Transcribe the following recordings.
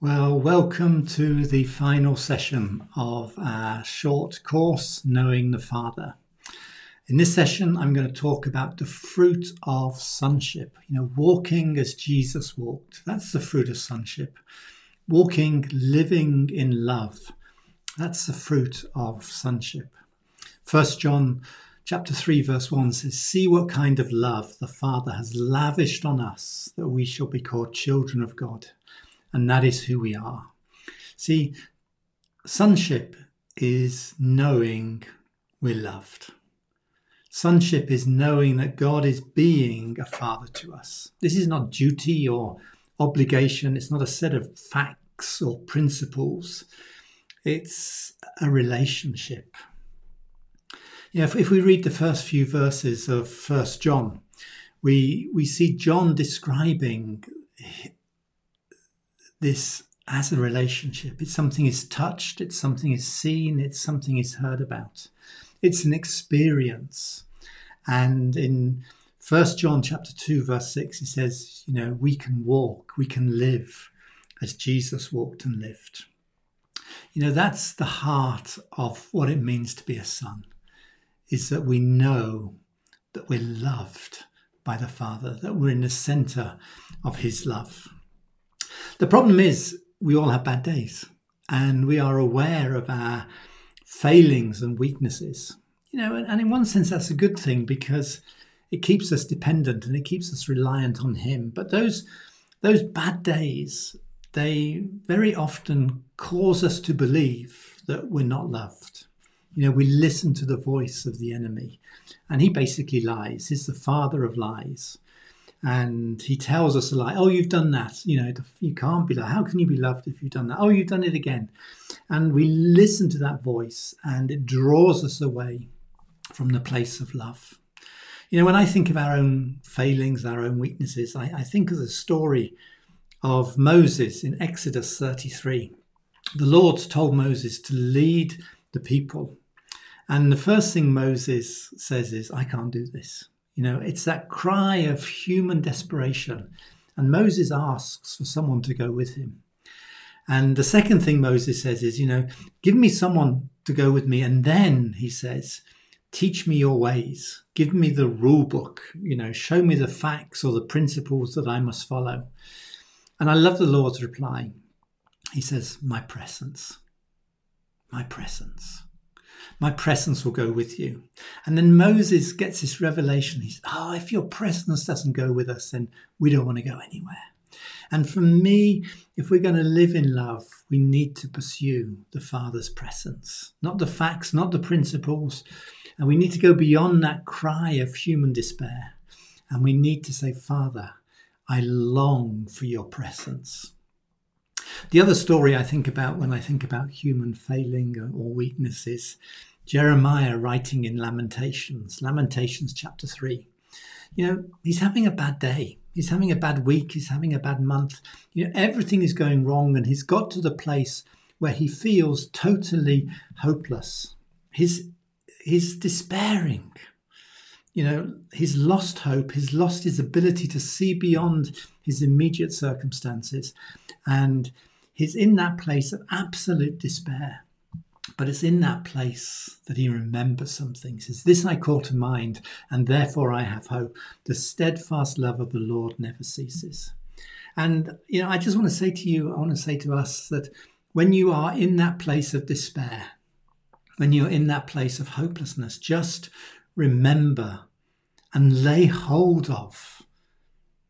Well, welcome to the final session of our short course, Knowing the Father. In this session, I'm going to talk about the fruit of sonship. You know, walking as Jesus walked. That's the fruit of sonship. Walking, living in love. That's the fruit of sonship. First John chapter 3 verse 1 says, "See what kind of love the Father has lavished on us that we shall be called children of God." And that is who we are. See, sonship is knowing we're loved. Sonship is knowing that God is being a father to us. This is not duty or obligation, it's not a set of facts or principles, it's a relationship. Yeah, if, if we read the first few verses of First John, we we see John describing this as a relationship. It's something is touched, it's something is seen, it's something is heard about. It's an experience. And in First John chapter 2, verse 6, he says, you know, we can walk, we can live as Jesus walked and lived. You know, that's the heart of what it means to be a son, is that we know that we're loved by the Father, that we're in the center of his love. The problem is, we all have bad days and we are aware of our failings and weaknesses. You know, and in one sense, that's a good thing because it keeps us dependent and it keeps us reliant on Him. But those, those bad days, they very often cause us to believe that we're not loved. You know, we listen to the voice of the enemy, and he basically lies. He's the father of lies and he tells us like, "Oh, you've done that. You know, you can't be loved. How can you be loved if you've done that? Oh, you've done it again." And we listen to that voice, and it draws us away from the place of love. You know, when I think of our own failings, our own weaknesses, I, I think of the story of Moses in Exodus 33. The Lord told Moses to lead the people. And the first thing Moses says is, I can't do this. You know, it's that cry of human desperation. And Moses asks for someone to go with him. And the second thing Moses says is, you know, give me someone to go with me. And then he says, teach me your ways. Give me the rule book, you know, show me the facts or the principles that I must follow. And I love the Lord's reply. He says, my presence, my presence my presence will go with you. And then Moses gets this revelation. He's, oh, if your presence doesn't go with us, then we don't want to go anywhere. And for me, if we're going to live in love, we need to pursue the Father's presence, not the facts, not the principles. And we need to go beyond that cry of human despair. And we need to say, Father, I long for your presence. The other story I think about when I think about human failing or weakness is Jeremiah writing in Lamentations, Lamentations chapter 3. You know, he's having a bad day. He's having a bad week. He's having a bad month. You know, everything is going wrong, and he's got to the place where he feels totally hopeless. He's, he's despairing. You know, he's lost hope. He's lost his ability to see beyond his immediate circumstances. And he's in that place of absolute despair. But it's in that place that he remembers something. He says, This I call to mind, and therefore I have hope. The steadfast love of the Lord never ceases. And, you know, I just want to say to you, I want to say to us that when you are in that place of despair, when you're in that place of hopelessness, just remember and lay hold of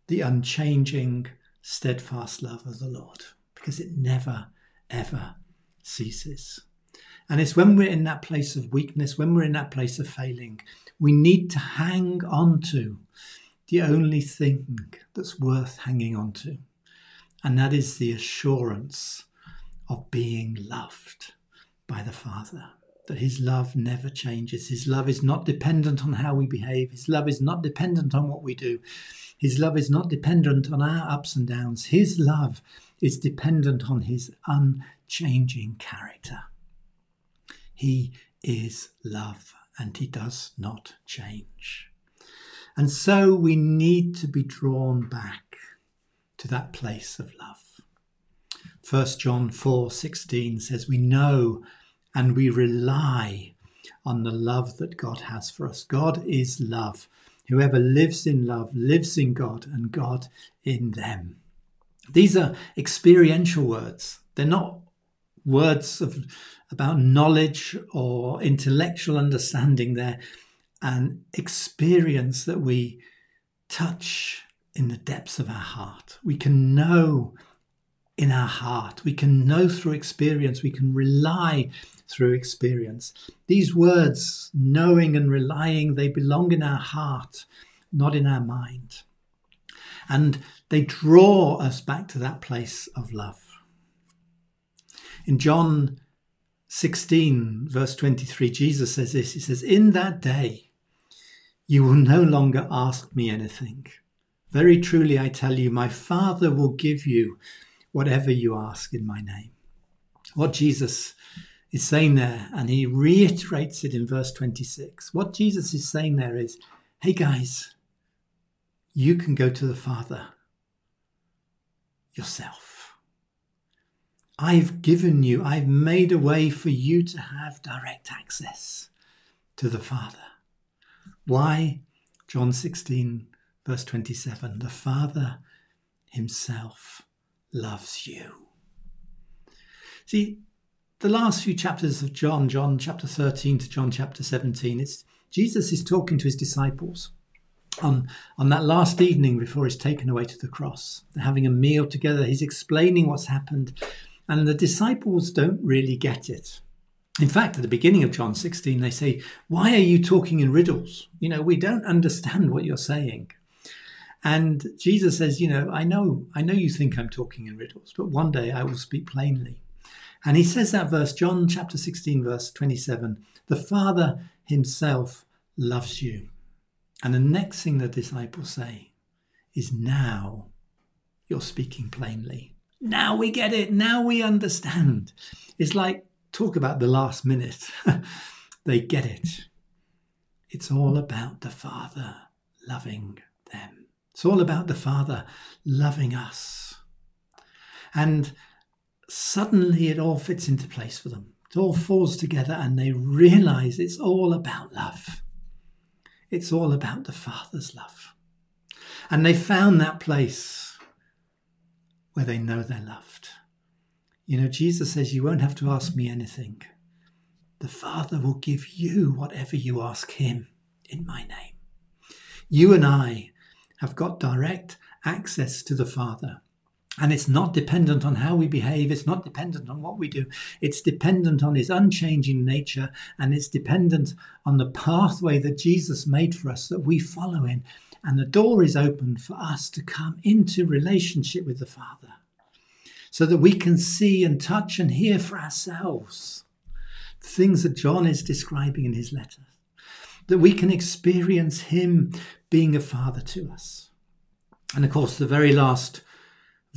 the unchanging, steadfast love of the Lord, because it never, ever ceases. And it's when we're in that place of weakness, when we're in that place of failing, we need to hang on to the only thing that's worth hanging on to. And that is the assurance of being loved by the Father. That his love never changes. His love is not dependent on how we behave. His love is not dependent on what we do. His love is not dependent on our ups and downs. His love is dependent on his unchanging character. He is love and he does not change. And so we need to be drawn back to that place of love. 1 John 4:16 says we know and we rely on the love that God has for us. God is love. Whoever lives in love lives in God and God in them. These are experiential words. They're not words of about knowledge or intellectual understanding. They're an experience that we touch in the depths of our heart. We can know in our heart. We can know through experience. We can rely through experience. These words, knowing and relying, they belong in our heart, not in our mind. And they draw us back to that place of love. In John 16, verse 23, Jesus says this He says, In that day, you will no longer ask me anything. Very truly, I tell you, my Father will give you whatever you ask in my name. What Jesus is saying there, and he reiterates it in verse 26. What Jesus is saying there is, hey guys, you can go to the Father yourself. I've given you, I've made a way for you to have direct access to the Father. Why? John 16, verse 27 the Father Himself loves you. See, the last few chapters of John, John chapter 13 to John chapter 17, it's Jesus is talking to his disciples on, on that last evening before he's taken away to the cross. They're having a meal together. He's explaining what's happened, and the disciples don't really get it. In fact, at the beginning of John 16, they say, Why are you talking in riddles? You know, we don't understand what you're saying. And Jesus says, you know, I know, I know you think I'm talking in riddles, but one day I will speak plainly. And he says that verse, John chapter 16, verse 27, the Father himself loves you. And the next thing the disciples say is, now you're speaking plainly. Now we get it. Now we understand. It's like, talk about the last minute. they get it. It's all about the Father loving them. It's all about the Father loving us. And suddenly it all fits into place for them. It all falls together and they realize it's all about love. It's all about the Father's love. And they found that place where they know they're loved. You know, Jesus says, You won't have to ask me anything. The Father will give you whatever you ask Him in my name. You and I have got direct access to the Father. And it's not dependent on how we behave, it's not dependent on what we do, it's dependent on His unchanging nature, and it's dependent on the pathway that Jesus made for us that we follow in. And the door is open for us to come into relationship with the Father so that we can see and touch and hear for ourselves things that John is describing in his letter that we can experience Him being a Father to us. And of course, the very last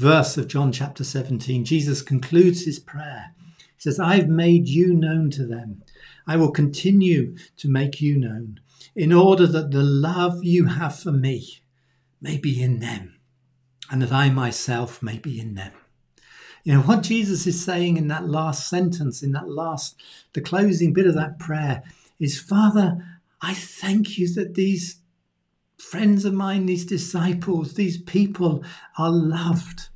verse of John chapter 17, Jesus concludes his prayer. He says, I've made you known to them. I will continue to make you known in order that the love you have for me may be in them and that I myself may be in them. You know, what Jesus is saying in that last sentence, in that last, the closing bit of that prayer is, Father, I thank you that these friends of mine, these disciples, these people are loved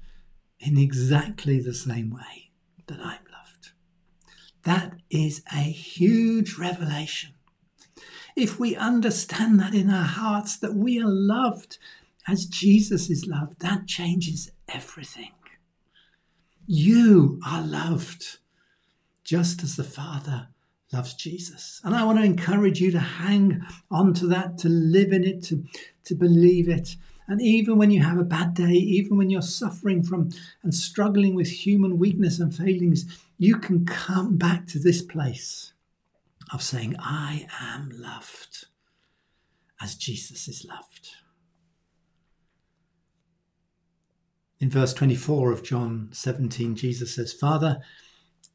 in exactly the same way that I'm loved. That is a huge revelation. If we understand that in our hearts, that we are loved as Jesus is loved, that changes everything. You are loved just as the Father loves Jesus. And I want to encourage you to hang on to that, to live in it, to, to believe it. And even when you have a bad day, even when you're suffering from and struggling with human weakness and failings, you can come back to this place of saying, I am loved as Jesus is loved. In verse 24 of John 17, Jesus says, Father,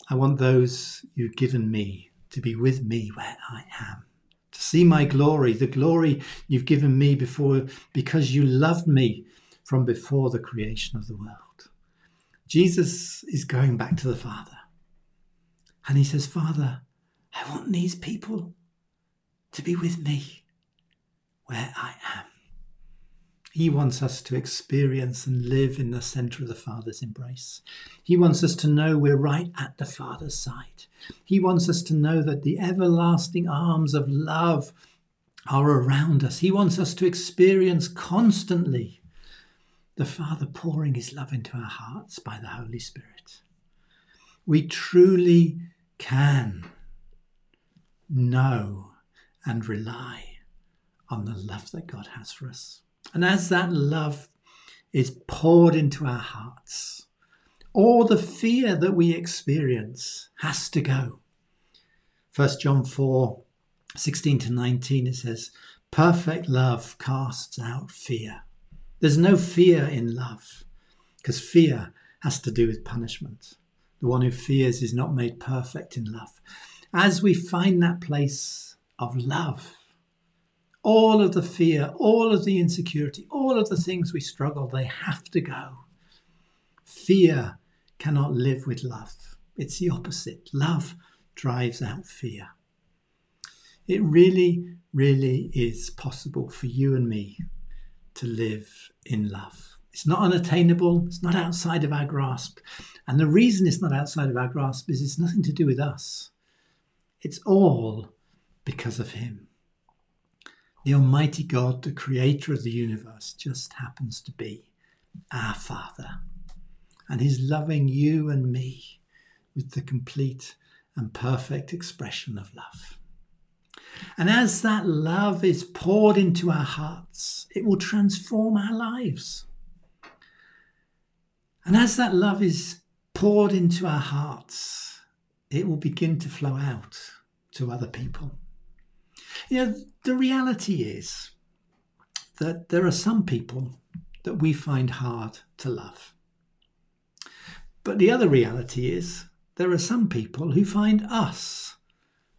I want those you've given me to be with me where I am, see my glory, the glory you've given me before, because you loved me from before the creation of the world. Jesus is going back to the Father. And he says, Father, I want these people to be with me where I am. He wants us to experience and live in the center of the Father's embrace. He wants us to know we're right at the Father's side. He wants us to know that the everlasting arms of love are around us. He wants us to experience constantly the Father pouring His love into our hearts by the Holy Spirit. We truly can know and rely on the love that God has for us. And as that love is poured into our hearts, all the fear that we experience has to go. 1 John 4 16 to 19, it says, Perfect love casts out fear. There's no fear in love because fear has to do with punishment. The one who fears is not made perfect in love. As we find that place of love, all of the fear, all of the insecurity, all of the things we struggle, they have to go. Fear cannot live with love. It's the opposite. Love drives out fear. It really, really is possible for you and me to live in love. It's not unattainable, it's not outside of our grasp. And the reason it's not outside of our grasp is it's nothing to do with us, it's all because of Him. The Almighty God, the creator of the universe, just happens to be our Father. And He's loving you and me with the complete and perfect expression of love. And as that love is poured into our hearts, it will transform our lives. And as that love is poured into our hearts, it will begin to flow out to other people. You know, the reality is that there are some people that we find hard to love. But the other reality is there are some people who find us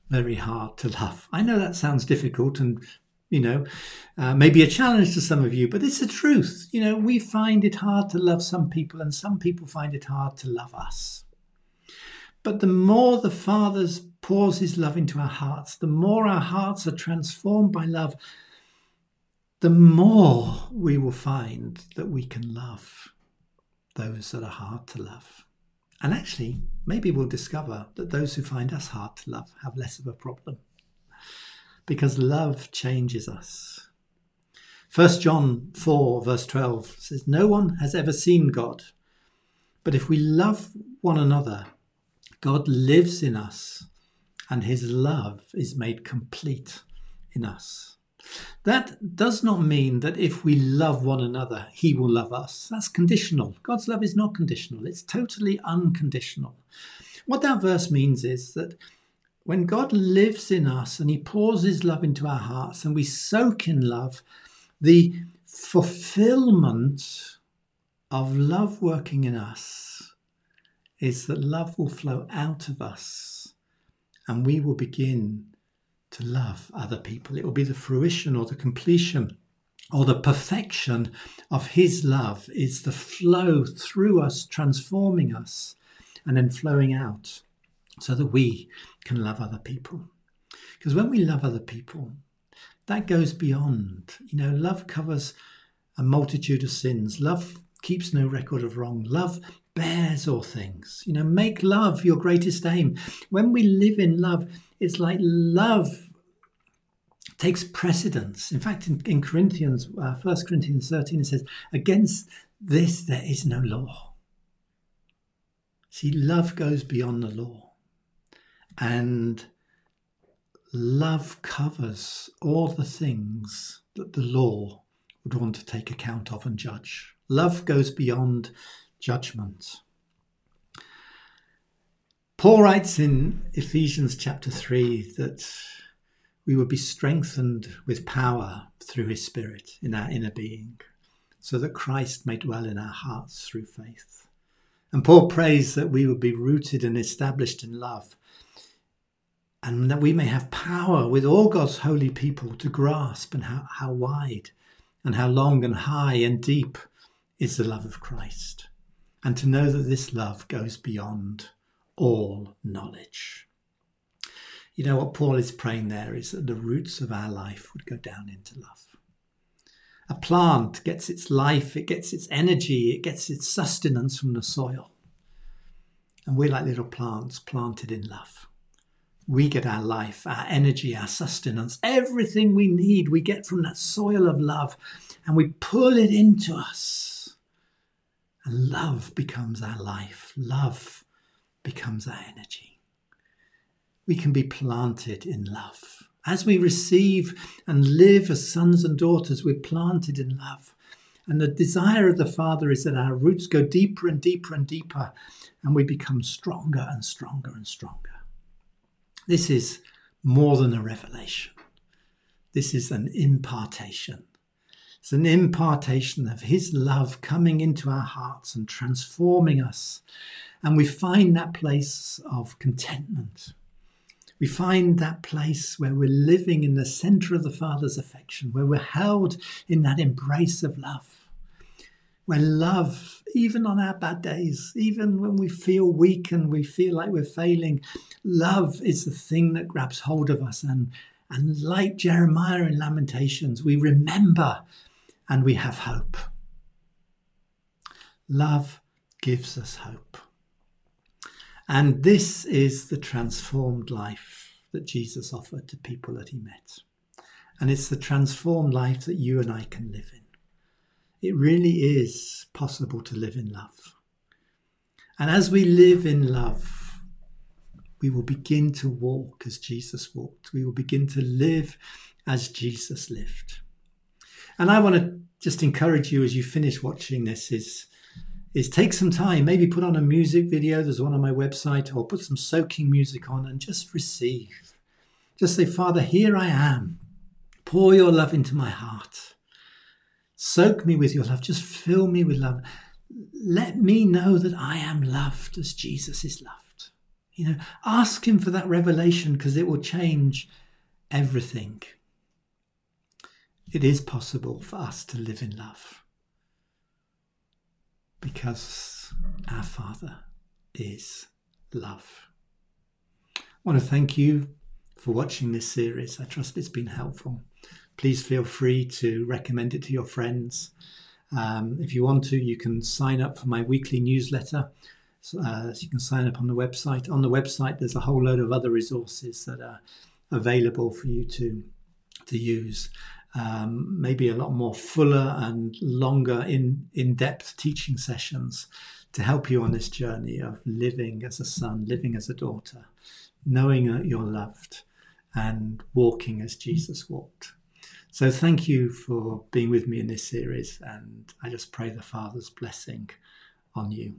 very hard to love. I know that sounds difficult and, you know, uh, maybe a challenge to some of you, but it's the truth. You know, we find it hard to love some people and some people find it hard to love us. But the more the Father's pours his love into our hearts, the more our hearts are transformed by love, the more we will find that we can love those that are hard to love. And actually, maybe we'll discover that those who find us hard to love have less of a problem. Because love changes us. 1 John 4, verse 12 says, No one has ever seen God, but if we love one another, God lives in us and his love is made complete in us. That does not mean that if we love one another, he will love us. That's conditional. God's love is not conditional, it's totally unconditional. What that verse means is that when God lives in us and he pours his love into our hearts and we soak in love, the fulfillment of love working in us is that love will flow out of us and we will begin to love other people. It will be the fruition or the completion or the perfection of His love, is the flow through us, transforming us, and then flowing out so that we can love other people. Because when we love other people, that goes beyond. You know, love covers a multitude of sins. Love keeps no record of wrong. Love bears all things. You know, make love your greatest aim. When we live in love, it's like love takes precedence. In fact, in, in Corinthians, uh, 1 Corinthians 13, it says, Against this there is no law. See, love goes beyond the law. And love covers all the things that the law would want to take account of and judge. Love goes beyond judgment. Paul writes in Ephesians chapter 3 that we would be strengthened with power through his Spirit in our inner being, so that Christ may dwell in our hearts through faith. And Paul prays that we would be rooted and established in love, and that we may have power with all God's holy people to grasp and how, how wide and how long and high and deep is the love of Christ and to know that this love goes beyond all knowledge. You know what Paul is praying there is that the roots of our life would go down into love. A plant gets its life, it gets its energy, it gets its sustenance from the soil. And we're like little plants planted in love. We get our life, our energy, our sustenance, everything we need, we get from that soil of love and we pull it into us. And love becomes our life. Love becomes our energy. We can be planted in love. As we receive and live as sons and daughters, we're planted in love. And the desire of the Father is that our roots go deeper and deeper and deeper, and we become stronger and stronger and stronger. This is more than a revelation, this is an impartation. It's an impartation of His love coming into our hearts and transforming us. And we find that place of contentment. We find that place where we're living in the center of the Father's affection, where we're held in that embrace of love. Where love, even on our bad days, even when we feel weak and we feel like we're failing, love is the thing that grabs hold of us. And, and like Jeremiah in Lamentations, we remember and we have hope. Love gives us hope. And this is the transformed life that Jesus offered to people that he met. And it's the transformed life that you and I can live in. It really is possible to live in love. And as we live in love, we will begin to walk as Jesus walked. We will begin to live as Jesus lived. And I want to just encourage you as you finish watching this is is take some time, maybe put on a music video. There's one on my website, or put some soaking music on and just receive. Just say, Father, here I am. Pour your love into my heart. Soak me with your love. Just fill me with love. Let me know that I am loved as Jesus is loved. You know, ask Him for that revelation because it will change everything it is possible for us to live in love because our Father is love. I want to thank you for watching this series. I trust it's been helpful. Please feel free to recommend it to your friends. Um, if you want to, you can sign up for my weekly newsletter. Uh, so you can sign up on the website. On the website, there's a whole load of other resources that are available for you to to use um, maybe a lot more fuller and longer in in depth teaching sessions to help you on this journey of living as a son, living as a daughter, knowing that you're loved, and walking as Jesus walked. So, thank you for being with me in this series, and I just pray the Father's blessing on you.